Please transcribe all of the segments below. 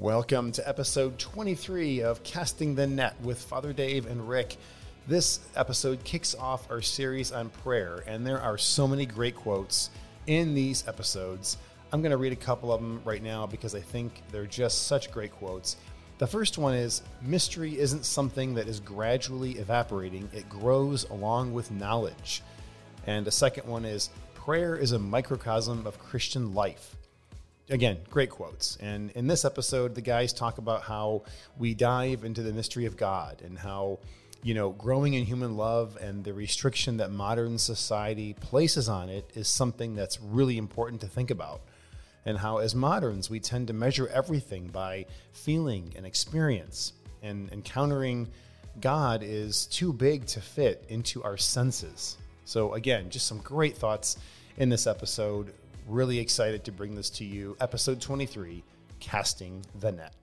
Welcome to episode 23 of Casting the Net with Father Dave and Rick. This episode kicks off our series on prayer, and there are so many great quotes in these episodes. I'm going to read a couple of them right now because I think they're just such great quotes. The first one is Mystery isn't something that is gradually evaporating, it grows along with knowledge. And the second one is Prayer is a microcosm of Christian life again, great quotes. And in this episode, the guys talk about how we dive into the mystery of God and how, you know, growing in human love and the restriction that modern society places on it is something that's really important to think about. And how, as moderns, we tend to measure everything by feeling and experience. And encountering God is too big to fit into our senses. So, again, just some great thoughts in this episode really excited to bring this to you. Episode 23 Casting the Net.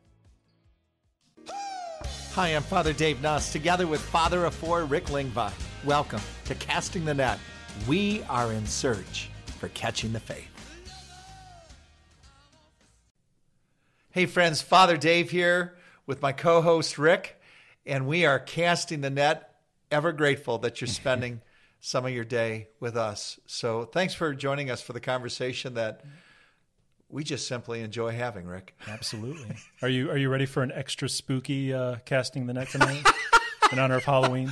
Hi, I'm Father Dave Nuss, together with Father of Four Rick Lingvi. Welcome to Casting the Net. We are in search for catching the faith. Hey, friends, Father Dave here with my co host Rick, and we are casting the net. Ever grateful that you're spending some of your day with us. So thanks for joining us for the conversation that we just simply enjoy having, Rick. Absolutely. Are you are you ready for an extra spooky uh, casting the net tonight in honor of Halloween?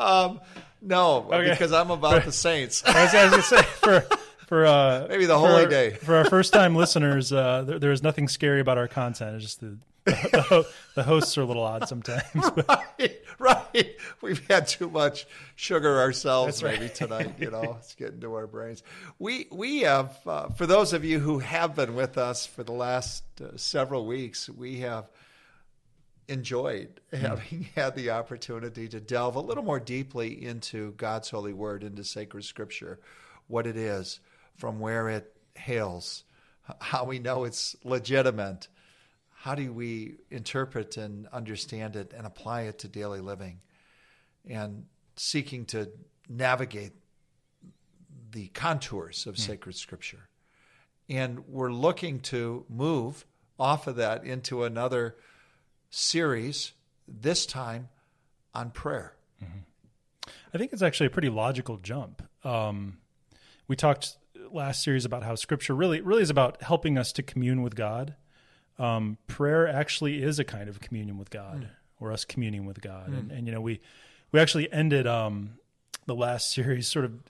Um, no, okay. because I'm about the saints. I was, I was going to say for for uh, maybe the holy for, day for our first time listeners. Uh, there, there is nothing scary about our content. It's just the the, the, hosts are a little odd sometimes. right, right. We've had too much sugar ourselves maybe tonight. You know, it's getting to our brains. We we have uh, for those of you who have been with us for the last uh, several weeks, we have enjoyed hmm. having had the opportunity to delve a little more deeply into God's holy word, into sacred scripture, what it is, from where it hails, how we know it's legitimate how do we interpret and understand it and apply it to daily living? And seeking to navigate the contours of mm. sacred scripture. And we're looking to move off of that into another series this time on prayer. Mm-hmm. i think it's actually a pretty logical jump. Um, we talked last series about how scripture really really is about helping us to commune with god um, prayer actually is a kind of communion with God, mm. or us communing with God. Mm. And, and, you know, we we actually ended um, the last series sort of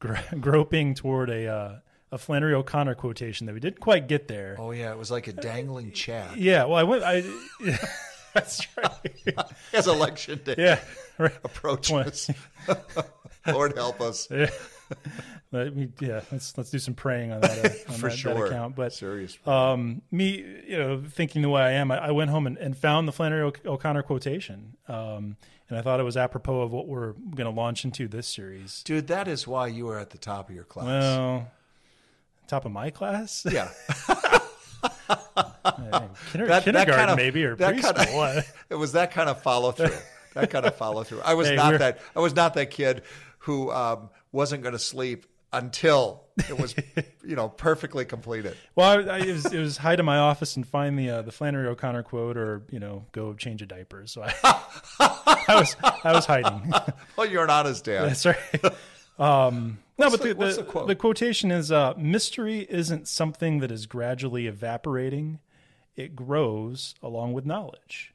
groping toward a uh, a Flannery O'Connor quotation that we didn't quite get there. Oh yeah, it was like a dangling chat. Yeah, well, I went. I that's right. As election day, yeah, right. approaches. Lord help us. Yeah. But we, yeah, let's let's do some praying on that, uh, on for that, sure. That account. But serious, um, me, you know, thinking the way I am, I, I went home and, and, found the Flannery o- O'Connor quotation, um, and I thought it was apropos of what we're going to launch into this series. Dude, that is why you were at the top of your class. Well, top of my class, yeah. Kinder, that, kindergarten, that kind of, maybe, or preschool. Kind of, it was that kind of follow through. that kind of follow through. I was hey, not that. I was not that kid who um, wasn't going to sleep until it was, you know, perfectly completed. Well, I, it, was, it was hide in my office and find the uh, the Flannery O'Connor quote, or you know, go change a diaper. So I, I was I was hiding. well, you're an honest dad. That's right. Um, no, but the, the, the, quote? the, quotation is uh, mystery isn't something that is gradually evaporating; it grows along with knowledge.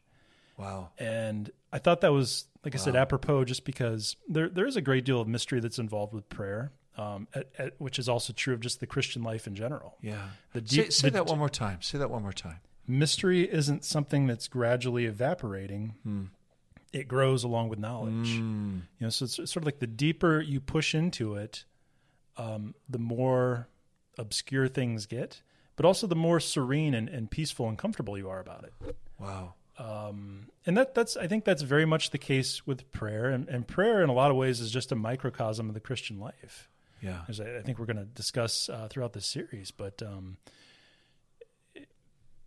Wow! And I thought that was, like wow. I said, apropos, just because there there is a great deal of mystery that's involved with prayer um, at, at, which is also true of just the Christian life in general. Yeah. The deep, say, say the, that one more time. Say that one more time. Mystery isn't something that's gradually evaporating. Hmm. It grows along with knowledge. Mm. You know, so it's sort of like the deeper you push into it, um, the more obscure things get, but also the more serene and, and peaceful and comfortable you are about it. Wow. Um, and that that's I think that's very much the case with prayer, and, and prayer in a lot of ways is just a microcosm of the Christian life. Yeah, as I, I think we're going to discuss uh, throughout this series. But um,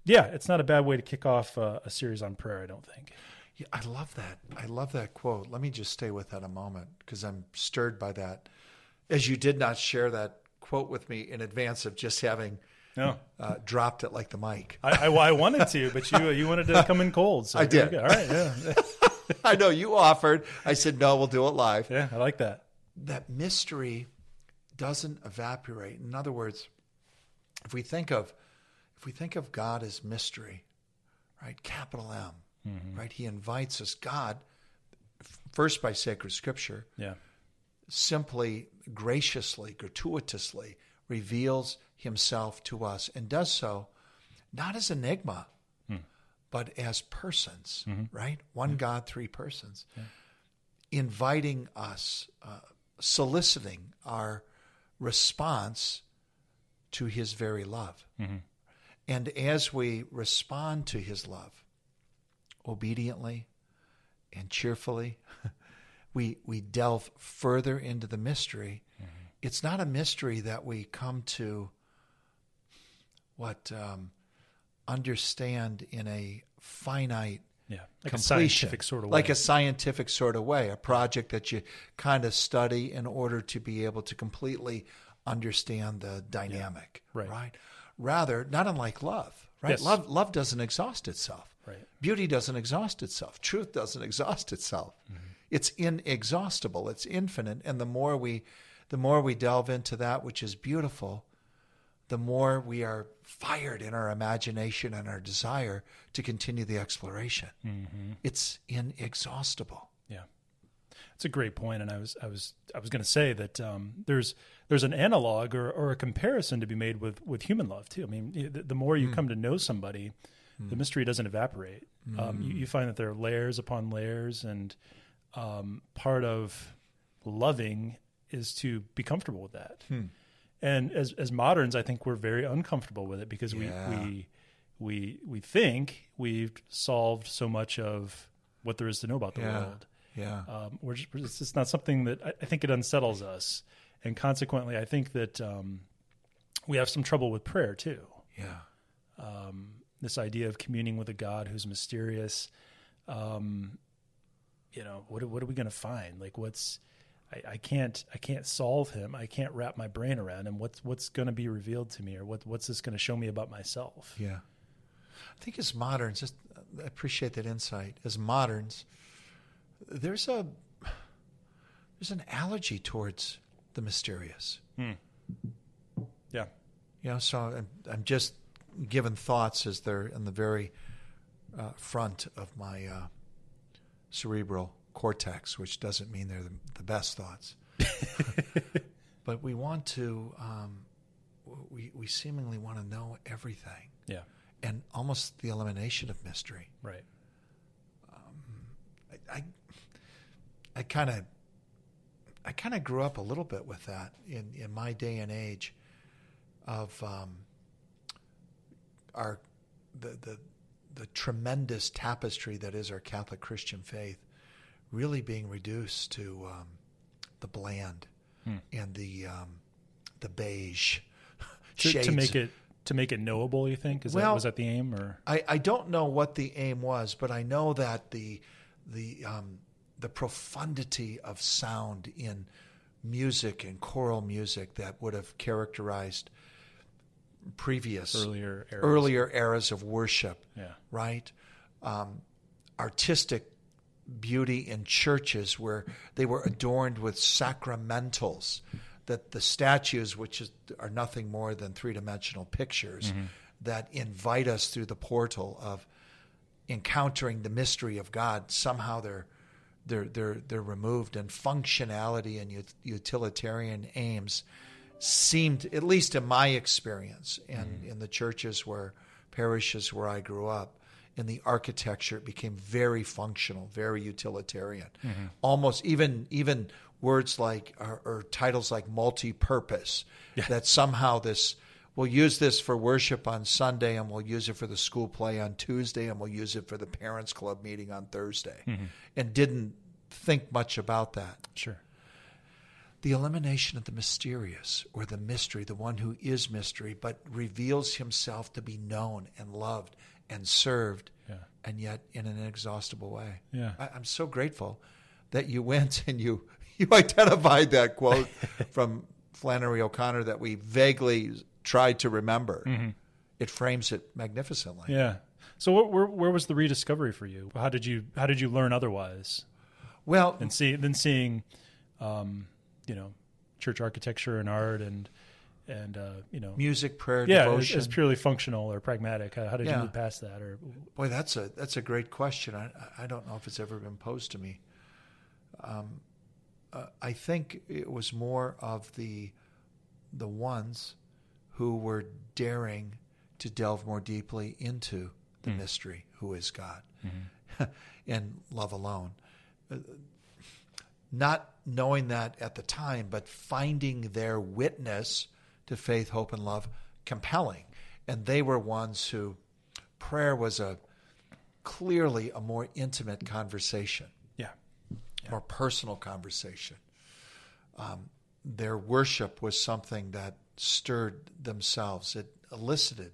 yeah, it's not a bad way to kick off uh, a series on prayer. I don't think. Yeah, I love that. I love that quote. Let me just stay with that a moment because I'm stirred by that. As you did not share that quote with me in advance of just having No. uh, dropped it like the mic. I, I, I wanted to, but you you wanted to come in cold. So I did. okay. All right. Yeah. I know you offered. I said no. We'll do it live. Yeah. I like that. That mystery doesn't evaporate. In other words, if we think of if we think of God as mystery, right? Capital M, right? He invites us. God, first by sacred scripture, Yeah. simply, graciously, gratuitously reveals himself to us and does so not as enigma, hmm. but as persons, mm-hmm. right? One God, three persons, inviting us, uh, soliciting our response to his very love. Mm-hmm. And as we respond to his love, obediently and cheerfully, we we delve further into the mystery. Mm-hmm. It's not a mystery that we come to what um, understand in a finite Yeah. Like a completion, scientific sort of like way. a scientific sort of way, a project that you kind of study in order to be able to completely understand the dynamic, Right. right? Rather, not unlike love, right? Yes. Love love doesn't exhaust itself. Right. Beauty doesn't exhaust itself. Truth doesn't exhaust itself. Mm-hmm. It's inexhaustible. It's infinite. And the more we the more we delve into that which is beautiful, the more we are fired in our imagination and our desire to continue the exploration. Mm-hmm. It's inexhaustible. Yeah, it's a great point, and I was I was I was going to say that um, there's there's an analog or, or a comparison to be made with with human love too. I mean, the, the more you come to know somebody, the mystery doesn't evaporate. Um, you, you find that there are layers upon layers, and um, part of loving is to be comfortable with that. And as as moderns, I think we're very uncomfortable with it because Yeah. we we we we think we've solved so much of what there is to know about the Yeah. world. Yeah. Um, we're just, it's just not something that I, I think it unsettles us, and consequently, I think that um, we have some trouble with prayer too. yeah. This idea of communing with a God who's mysterious. Um, you know, what what are we going to find? Like, what's I, I can't I can't solve him. I can't wrap my brain around him. What's what's going to be revealed to me, or what what's this going to show me about myself? Yeah. I think as moderns, just I appreciate that insight. As moderns, there's a there's an allergy towards the mysterious. Yeah, You know, so I'm, I'm just given thoughts as they're in the very uh, front of my uh, cerebral cortex, which doesn't mean they're the, the best thoughts. but we want to, um, we, we seemingly want to know everything yeah, and almost the elimination of mystery. right. I, I kind of, I kind of grew up a little bit with that in, in my day and age of um, our the, the the tremendous tapestry that is our Catholic Christian faith, really being reduced to um, the bland and the um, the beige To, shades. to make it to make it knowable, you think is that Well- was that the aim or I, I don't know what the aim was, but I know that the the um, the profundity of sound in music and choral music that would have characterized previous earlier eras? earlier eras of worship, Yeah. right? Um, artistic beauty in churches where they were adorned with sacramentals, that the statues, which is, are nothing more than three dimensional pictures, mm-hmm. that invite us through the portal of encountering the mystery of God. Somehow they're they're they're they're removed, and functionality and ut- utilitarian aims seemed, at least in my experience, and mm-hmm. in the churches where parishes where I grew up, in the architecture, it became very functional, very utilitarian. Mm-hmm. Almost even even words like or, or titles like multi-purpose. That somehow this we'll use this for worship on Sunday, and we'll use it for the school play on Tuesday, and we'll use it for the parents club meeting on Thursday, mm-hmm. and didn't think much about that Sure. The elimination of the mysterious or the mystery, the one who is mystery, but reveals himself to be known and loved and served, Yeah. and yet in an inexhaustible way. Yeah. I, I'm so grateful that you went and you you identified that quote from Flannery O'Connor that we vaguely tried to remember. It frames it magnificently. Yeah. So what, where where was the rediscovery for you? How did you how did you learn otherwise Well, than see than seeing, um, you know, church architecture and art and and uh, you know music, prayer, yeah, devotion. as purely functional or pragmatic. How, how did you move past that? Or Boy, that's a that's a great question. I I don't know if it's ever been posed to me. Um, uh, I think it was more of the the ones who were daring to delve more deeply into the mystery, who is God, and love alone. Not knowing that at the time, but finding their witness to faith, hope, and love compelling, and they were ones who prayer was a clearly a more intimate conversation, yeah, more personal conversation. Um, their worship was something that stirred themselves. It elicited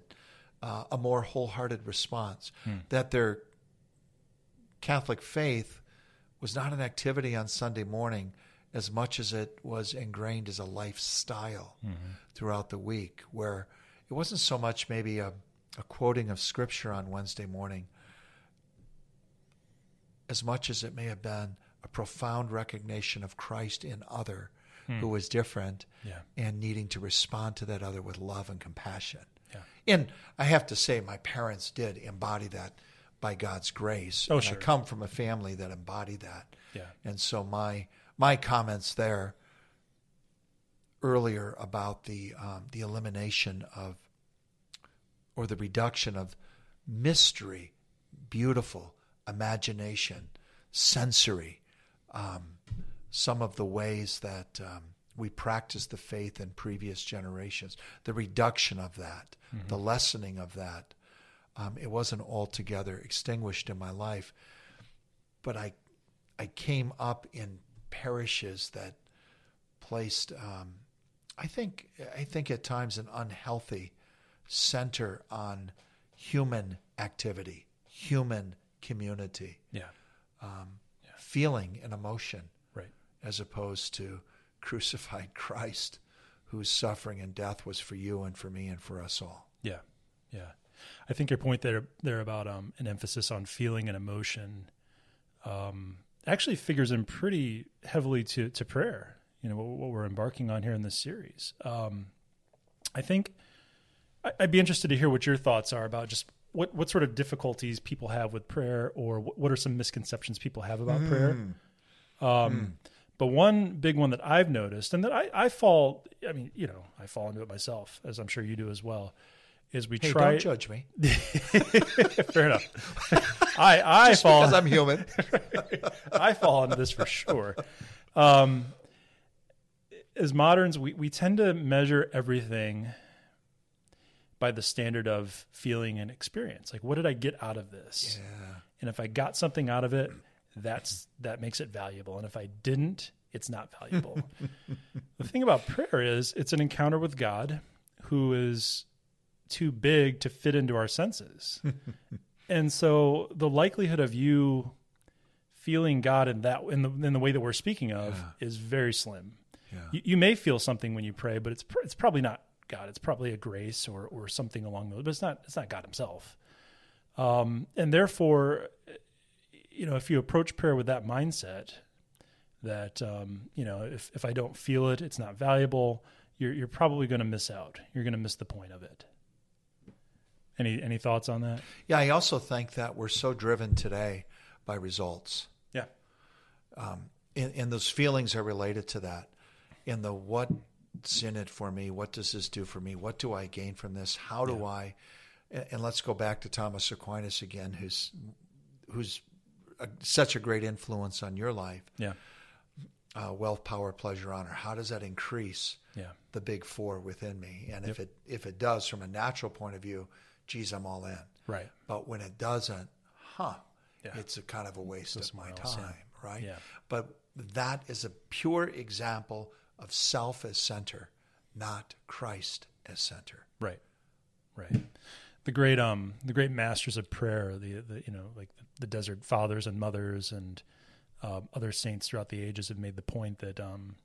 uh, a more wholehearted response. That their Catholic faith was not an activity on Sunday morning as much as it was ingrained as a lifestyle mm-hmm. throughout the week, where it wasn't so much maybe a, a quoting of scripture on Wednesday morning as much as it may have been a profound recognition of Christ in other hmm. who was different Yeah. and needing to respond to that other with love and compassion. Yeah. And I have to say, my parents did embody that by God's grace. Oh, and sure. I come from a family that embodied that. Yeah. And so my my comments there earlier about the um, the elimination of or the reduction of mystery, beautiful imagination, sensory, um, some of the ways that um, we practice the faith in previous generations, the reduction of that, the lessening of that. Um, it wasn't altogether extinguished in my life, but I, I came up in parishes that placed, um, I think, I think at times an unhealthy center on human activity, human community, yeah, feeling and emotion right. as opposed to crucified Christ, whose suffering and death was for you and for me and for us all. Yeah, yeah. I think your point there there about um, an emphasis on feeling and emotion um, actually figures in pretty heavily to to prayer. You know what, what we're embarking on here in this series. Um, I think I- I'd be interested to hear what your thoughts are about just what what sort of difficulties people have with prayer, or what, what are some misconceptions people have about prayer. Um, But one big one that I've noticed, and that I, I fall, I mean, you know, I fall into it myself, as I'm sure you do as well, is we Hey, try. don't judge me. Fair enough. I I Just fall because I'm human. I fall into this for sure. Um, as moderns, we, we tend to measure everything by the standard of feeling and experience. Like, what did I get out of this? Yeah. And if I got something out of it, that's that makes it valuable. And if I didn't, it's not valuable. the thing about prayer is it's an encounter with God who is too big to fit into our senses. and so the likelihood of you feeling God in that in the in the way that we're speaking of is very slim. Yeah. You, you may feel something when you pray, but it's pr- it's probably not God. It's probably a grace or or something along those. But it's not it's not God Himself. Um, and therefore, you know, if you approach prayer with that mindset, that um, you know, if if I don't feel it, it's not valuable. You're you're probably going to miss out. You're going to miss the point of it. Any any thoughts on that? Yeah, I also think that we're so driven today by results. Yeah. And, and those feelings are related to that. In the what's in it for me? What does this do for me? What do I gain from this? How do I? And, and let's go back to Thomas Aquinas again, who's who's a, such a great influence on your life. Yeah. Uh, wealth, power, pleasure, honor. How does that increase Yeah. the big four within me? And if it if it does, from a natural point of view, geez, I'm all in. Right. But when it doesn't, huh? Yeah. It's a kind of a waste of my time, right? Yeah. But that is a pure example of self as center, not Christ as center. Right. Right. The great um the great masters of prayer, the the you know like the, the desert fathers and mothers and um, other saints throughout the ages have made the point that um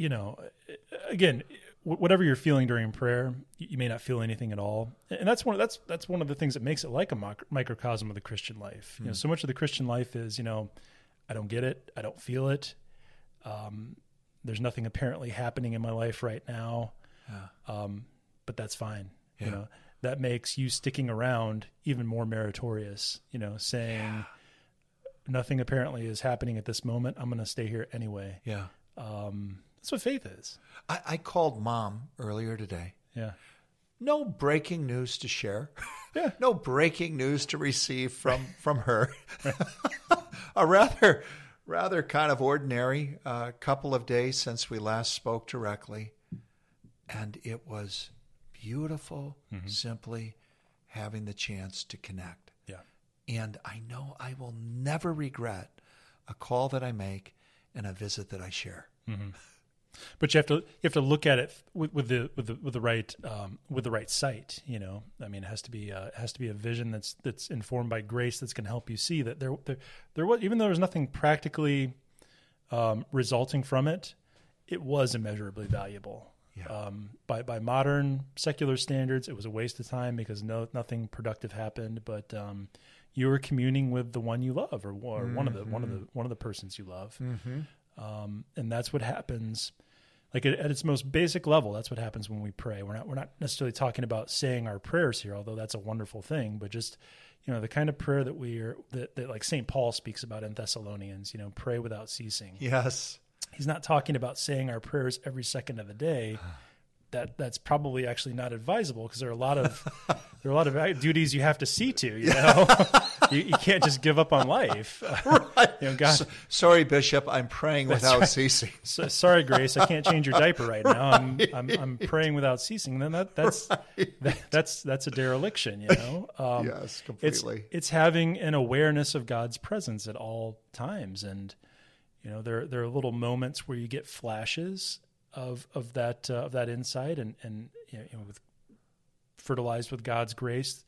you know, again, whatever you're feeling during prayer, you may not feel anything at all, and that's one. That's that's one of the things that makes it like a microcosm of the Christian life. Mm. You know, hmm. so much of the Christian life is, you know, I don't get it, I don't feel it. Um, there's nothing apparently happening in my life right now, yeah. um, but that's fine. Yeah. You know, that makes you sticking around even more meritorious. You know, saying. Yeah nothing apparently is happening at this moment. I'm going to stay here anyway. Yeah. Um, that's what faith is. I, I called mom earlier today. Yeah. No breaking news to share. Yeah. no breaking news to receive from from her. a rather rather kind of ordinary uh, couple of days since we last spoke directly, and it was beautiful. Mm-hmm. Simply having the chance to connect. Yeah. And I know I will never regret a call that I make and a visit that I share. Mm-hmm. But you have to you have to look at it with, with the with the with the right um, with the right sight. You know, I mean, it has to be uh, it has to be a vision that's that's informed by grace that's going to help you see that there there there was even though there was nothing practically um, resulting from it, it was immeasurably valuable. Yeah. Um, by by modern secular standards, it was a waste of time because no nothing productive happened. But um, you were communing with the one you love, or, or mm-hmm. one of the one of the mm-hmm. one of the persons you love. Mm-hmm. Um, and that's what happens. Like at, at, its most basic level, that's what happens when we pray. We're not we're not necessarily talking about saying our prayers here, although that's a wonderful thing. But just you know the kind of prayer that we are that, that like Saint Paul speaks about in Thessalonians. You know, pray without ceasing. Yes, he's not talking about saying our prayers every second of the day. That that's probably actually not advisable because there are a lot of there are a lot of duties you have to see to. You know, you, you, can't just give up on life. right. You know, God, so, sorry, Bishop, I'm praying without right. ceasing. So, sorry, Grace, I can't change your diaper right now. I'm right. I'm, I'm, praying without ceasing. Then that that's that, that's that's a dereliction. You know. Um, yes, completely. It's, it's having an awareness of God's presence at all times, and you know there there are little moments where you get flashes of of that uh, of that insight and and you know, with fertilized with God's grace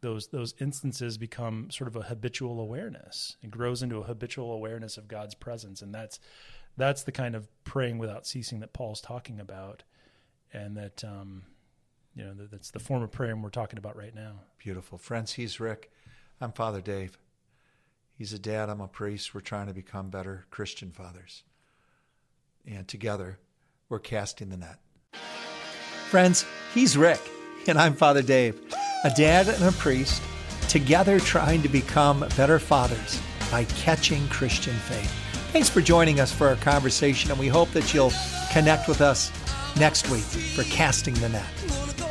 those those instances become sort of a habitual awareness. It grows into a habitual awareness of God's presence. And that's that's the kind of praying without ceasing that Paul's talking about. And that um, you know that's the form of prayer we're talking about right now. Beautiful. Friends he's Rick. I'm Father Dave. He's a dad. I'm a priest. We're trying to become better Christian fathers. And together we're casting the net. Friends, he's Rick, and I'm Father Dave, a dad and a priest, together trying to become better fathers by catching Christian faith. Thanks for joining us for our conversation, and we hope that you'll connect with us next week for Casting the Net.